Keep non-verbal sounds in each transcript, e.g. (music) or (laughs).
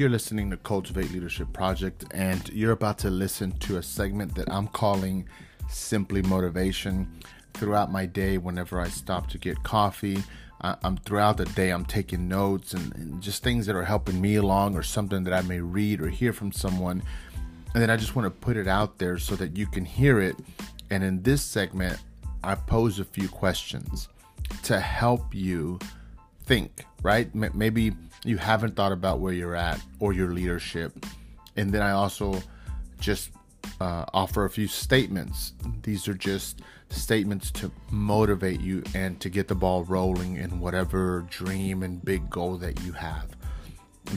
You're listening to Cultivate Leadership Project, and you're about to listen to a segment that I'm calling Simply Motivation. Throughout my day, whenever I stop to get coffee, I, am throughout the day, I'm taking notes and, and just things that are helping me along, or something that I may read or hear from someone. And then I just want to put it out there so that you can hear it. And in this segment, I pose a few questions to help you think, right? Maybe you haven't thought about where you're at or your leadership. And then I also just uh, offer a few statements. These are just statements to motivate you and to get the ball rolling in whatever dream and big goal that you have.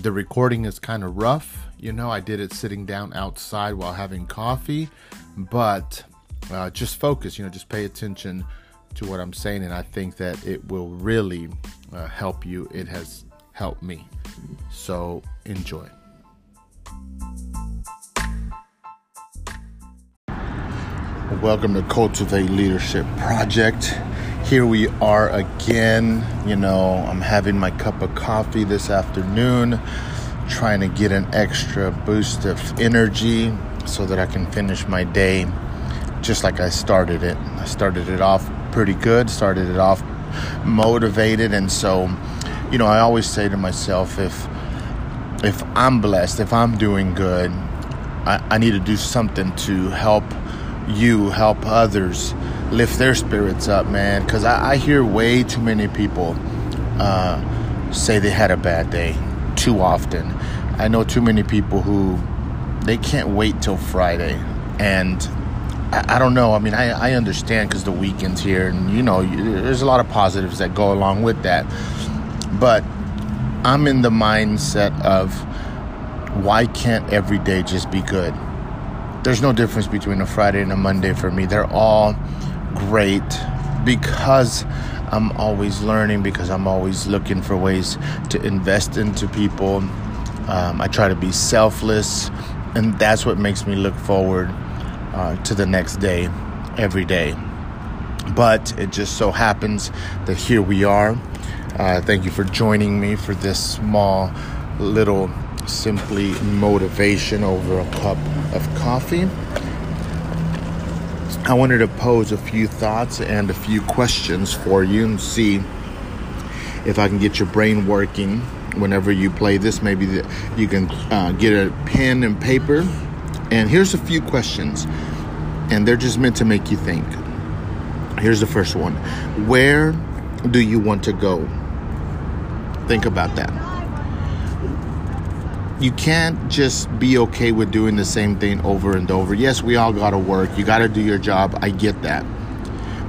The recording is kind of rough. You know, I did it sitting down outside while having coffee, but uh, just focus, you know, just pay attention to what I'm saying. And I think that it will really uh, help you. It has helped me. So enjoy. Welcome to Cultivate Leadership Project. Here we are again. You know, I'm having my cup of coffee this afternoon, trying to get an extra boost of energy so that I can finish my day just like I started it. I started it off pretty good, started it off motivated, and so you know, I always say to myself, if if I'm blessed, if I'm doing good, I, I need to do something to help you, help others, lift their spirits up, man. Because I, I, hear way too many people uh, say they had a bad day too often. I know too many people who they can't wait till Friday, and I, don't know. I mean, I, I understand because the weekend's here, and you know, there's a lot of positives that go along with that. But I'm in the mindset of why can't every day just be good? There's no difference between a Friday and a Monday for me. They're all great because I'm always learning, because I'm always looking for ways to invest into people. Um, I try to be selfless, and that's what makes me look forward uh, to the next day every day. But it just so happens that here we are uh, thank you for joining me for this small little simply motivation over a cup of coffee. I wanted to pose a few thoughts and a few questions for you and see if I can get your brain working whenever you play this. Maybe you can uh, get a pen and paper. And here's a few questions, and they're just meant to make you think. Here's the first one Where do you want to go? Think about that. You can't just be okay with doing the same thing over and over. Yes, we all got to work. You got to do your job. I get that.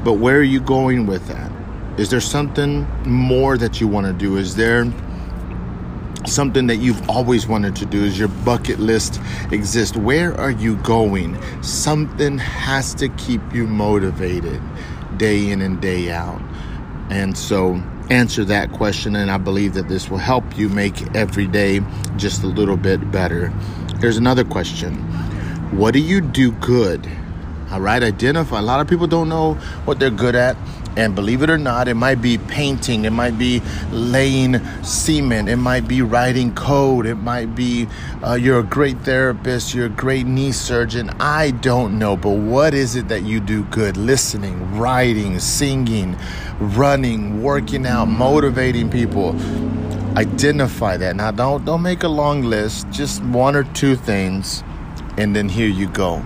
But where are you going with that? Is there something more that you want to do? Is there something that you've always wanted to do? Is your bucket list exist? Where are you going? Something has to keep you motivated day in and day out. And so answer that question, and I believe that this will help you make every day just a little bit better. Here's another question What do you do good? All right, identify. A lot of people don't know what they're good at. And believe it or not, it might be painting, it might be laying cement, it might be writing code, it might be uh, you're a great therapist, you're a great knee surgeon. I don't know, but what is it that you do good? Listening, writing, singing, running, working out, motivating people. Identify that. Now, don't don't make a long list. Just one or two things, and then here you go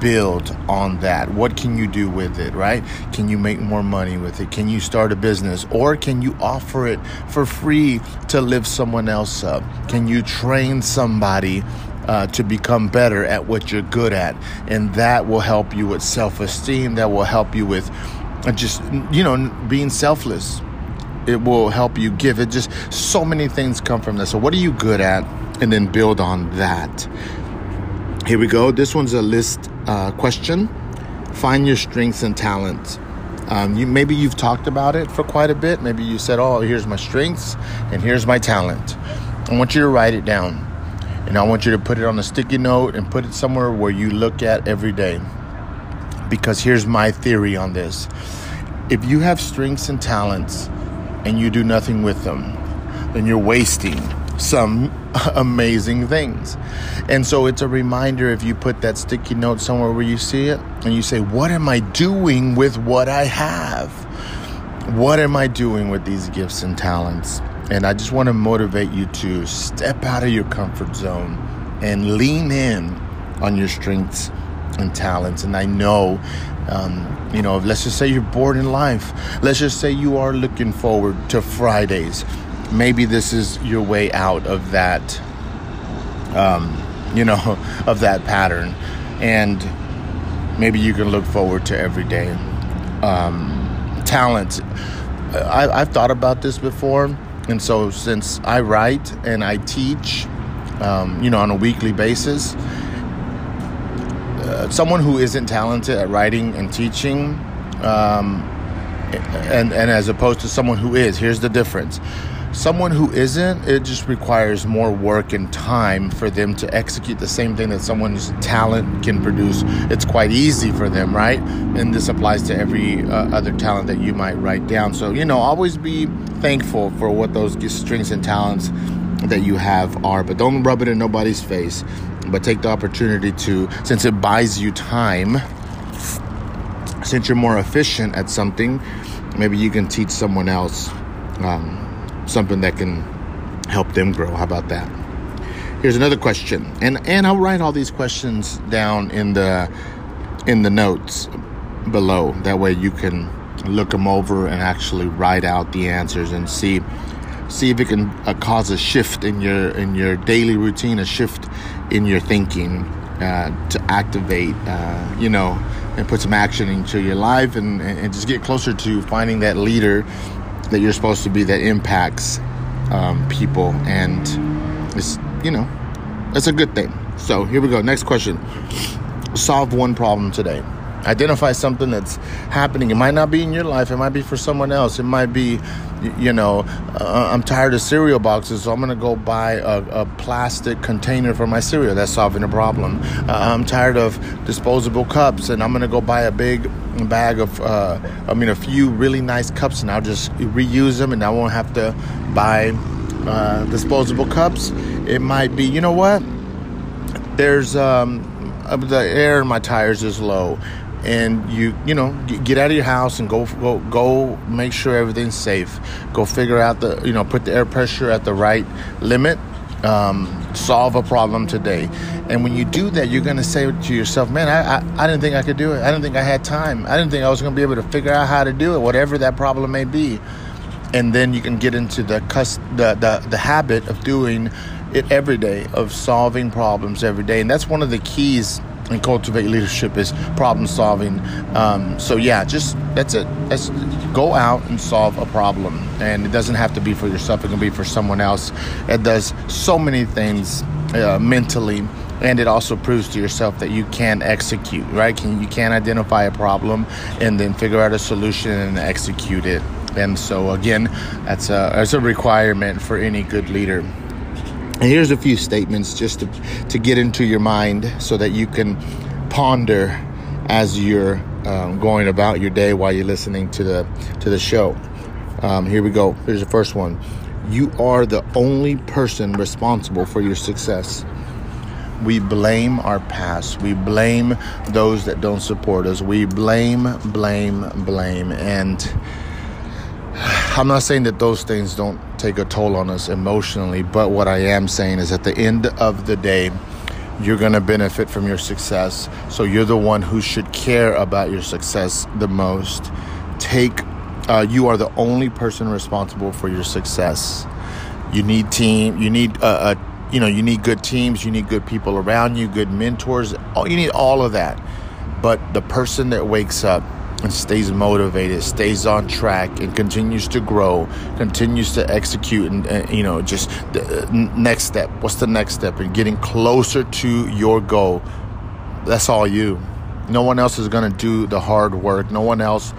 build on that? What can you do with it, right? Can you make more money with it? Can you start a business? Or can you offer it for free to lift someone else up? Can you train somebody uh, to become better at what you're good at? And that will help you with self esteem, that will help you with uh, just, you know, being selfless. It will help you give it. Just so many things come from this. So, what are you good at? And then build on that. Here we go. This one's a list uh, question. Find your strengths and talents. Um, you maybe you've talked about it for quite a bit. Maybe you said, "Oh, here's my strengths and here's my talent." I want you to write it down, and I want you to put it on a sticky note and put it somewhere where you look at every day. Because here's my theory on this: if you have strengths and talents and you do nothing with them, then you're wasting some (laughs) amazing things. And so it's a reminder if you put that sticky note somewhere where you see it and you say, What am I doing with what I have? What am I doing with these gifts and talents? And I just want to motivate you to step out of your comfort zone and lean in on your strengths and talents. And I know, um, you know, let's just say you're bored in life. Let's just say you are looking forward to Fridays. Maybe this is your way out of that, um, you know, (laughs) of that pattern. And maybe you can look forward to every day. Um, talent. I, I've thought about this before. And so, since I write and I teach, um, you know, on a weekly basis, uh, someone who isn't talented at writing and teaching, um, and and as opposed to someone who is, here's the difference. Someone who isn't, it just requires more work and time for them to execute the same thing that someone's talent can produce. It's quite easy for them, right? And this applies to every uh, other talent that you might write down. So, you know, always be thankful for what those strengths and talents that you have are, but don't rub it in nobody's face. But take the opportunity to, since it buys you time, since you're more efficient at something, maybe you can teach someone else um, something that can help them grow. How about that? Here's another question, and and I'll write all these questions down in the in the notes below. That way you can look them over and actually write out the answers and see see if it can uh, cause a shift in your in your daily routine, a shift in your thinking uh, to activate, uh, you know, and put some action into your life and, and just get closer to finding that leader that you're supposed to be that impacts um, people. And it's, you know, that's a good thing. So here we go. Next question Solve one problem today identify something that's happening. It might not be in your life, it might be for someone else. It might be, you know, uh, I'm tired of cereal boxes, so I'm going to go buy a, a, plastic container for my cereal. That's solving a problem. Uh, I'm tired of disposable cups, and I'm going to go buy a big bag of, uh, I mean, a few really nice cups, and I'll just reuse them, and I won't have to buy uh, disposable cups. It might be, you know what? There's um, the air in my tires is low and you you know get out of your house and go go go make sure everything's safe. Go figure out the you know put the air pressure at the right limit um, solve a problem today. And when you do that you're going to say to yourself man I, I, I didn't think i could do it. I didn't think i had time. I didn't think i was going to be able to figure out how to do it whatever that problem may be. And then you can get into the cus- the, the, the habit of doing it every day of solving problems every day. And that's one of the keys and cultivate leadership is problem solving. Um, so yeah, just that's it. That's go out and solve a problem, and it doesn't have to be for yourself. It can be for someone else. It does so many things uh, mentally, and it also proves to yourself that you can execute. Right? Can you can identify a problem and then figure out a solution and execute it. And so again, that's a that's a requirement for any good leader. And here's a few statements just to, to get into your mind so that you can ponder as you're um, going about your day while you're listening to the to the show. Um, here we go. Here's the first one. You are the only person responsible for your success. We blame our past. We blame those that don't support us. We blame, blame, blame. And I'm not saying that those things don't take a toll on us emotionally, but what I am saying is at the end of the day, you're going to benefit from your success. So you're the one who should care about your success the most. Take, uh, you are the only person responsible for your success. You need team, you need, uh, a, you know, you need good teams, you need good people around you, good mentors. You need all of that. But the person that wakes up and stays motivated, stays on track, and continues to grow, continues to execute, and, and you know, just the uh, next step. What's the next step? And getting closer to your goal. That's all you. No one else is going to do the hard work. No one else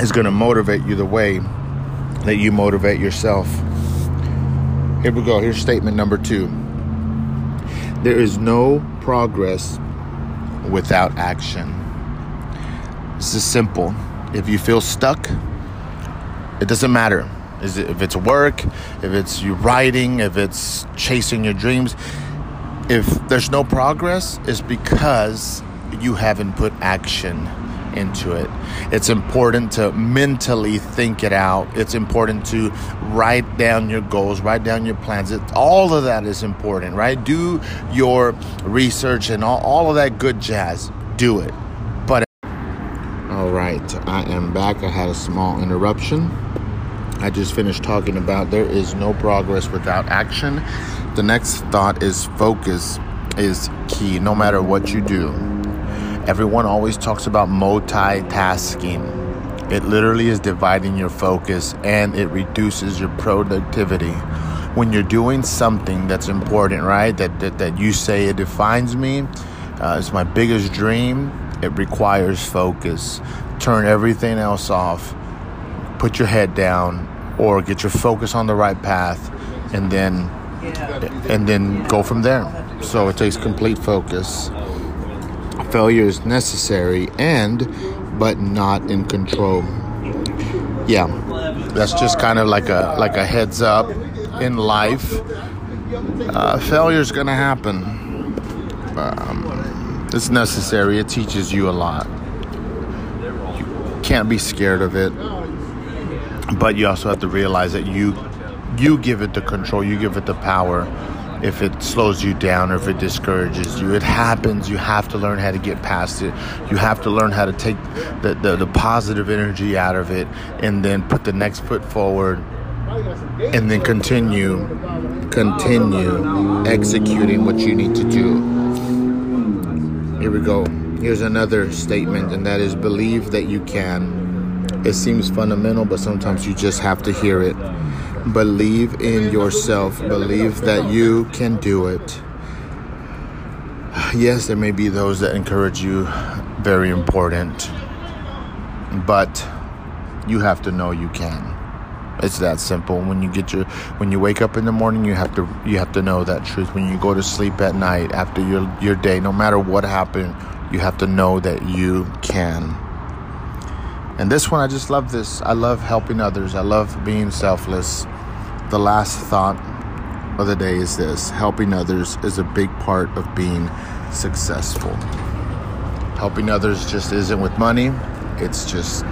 is going to motivate you the way that you motivate yourself. Here we go. Here's statement number two. There is no progress without action. This is simple. If you feel stuck, it doesn't matter. Is it if it's work, if it's you writing, if it's chasing your dreams, if there's no progress, it's because you haven't put action into it. It's important to mentally think it out. It's important to write down your goals, write down your plans. It, all of that is important, right? Do your research and all, all of that good jazz. Do it. But all right, I am back. I had a small interruption. I just finished talking about there is no progress without action. The next thought is focus is key no matter what you do. Everyone always talks about multitasking. It literally is dividing your focus and it reduces your productivity. When you're doing something that's important, right? That that, that you say it defines me, uh, it's my biggest dream. It requires focus. Turn everything else off. Put your head down, or get your focus on the right path, and then and then go from there. So it takes complete focus. Failure is necessary and but not in control. Yeah. That's just kind of like a like a heads up in life. Uh, failure is gonna happen. Um, it's necessary. It teaches you a lot. Can't be scared of it, but you also have to realize that you you give it the control, you give it the power. If it slows you down or if it discourages you, it happens. You have to learn how to get past it. You have to learn how to take the, the, the positive energy out of it and then put the next foot forward and then continue continue executing what you need to do. Here we go. Here's another statement, and that is believe that you can. It seems fundamental, but sometimes you just have to hear it. Believe in yourself, believe that you can do it. Yes, there may be those that encourage you, very important, but you have to know you can. It's that simple. When you get your when you wake up in the morning, you have to you have to know that truth. When you go to sleep at night after your your day, no matter what happened, you have to know that you can. And this one I just love this. I love helping others. I love being selfless. The last thought of the day is this. Helping others is a big part of being successful. Helping others just isn't with money. It's just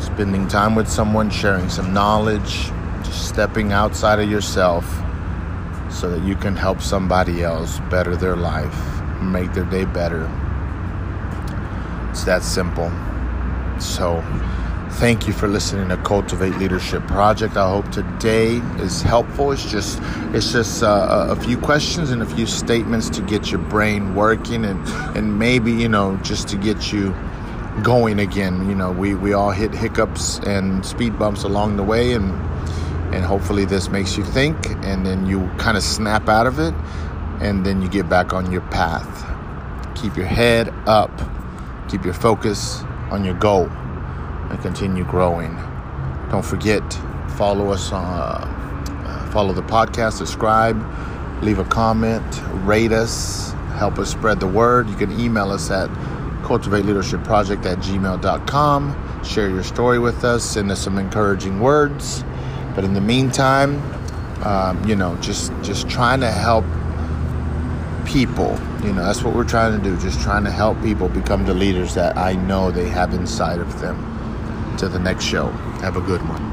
spending time with someone, sharing some knowledge, just stepping outside of yourself so that you can help somebody else better their life, make their day better. That simple. So, thank you for listening to Cultivate Leadership Project. I hope today is helpful. It's just it's just uh, a few questions and a few statements to get your brain working and and maybe you know just to get you going again. You know, we, we all hit hiccups and speed bumps along the way, and and hopefully this makes you think, and then you kind of snap out of it, and then you get back on your path. Keep your head up, keep your focus on your goal, and continue growing. Don't forget, follow us on, uh, follow the podcast, subscribe, leave a comment, rate us, help us spread the word. You can email us at cultivate leadership project at gmail.com share your story with us send us some encouraging words but in the meantime um, you know just just trying to help people. You know that's what we're trying to do just trying to help people become the leaders that i know they have inside of them. To the next show. Have a good one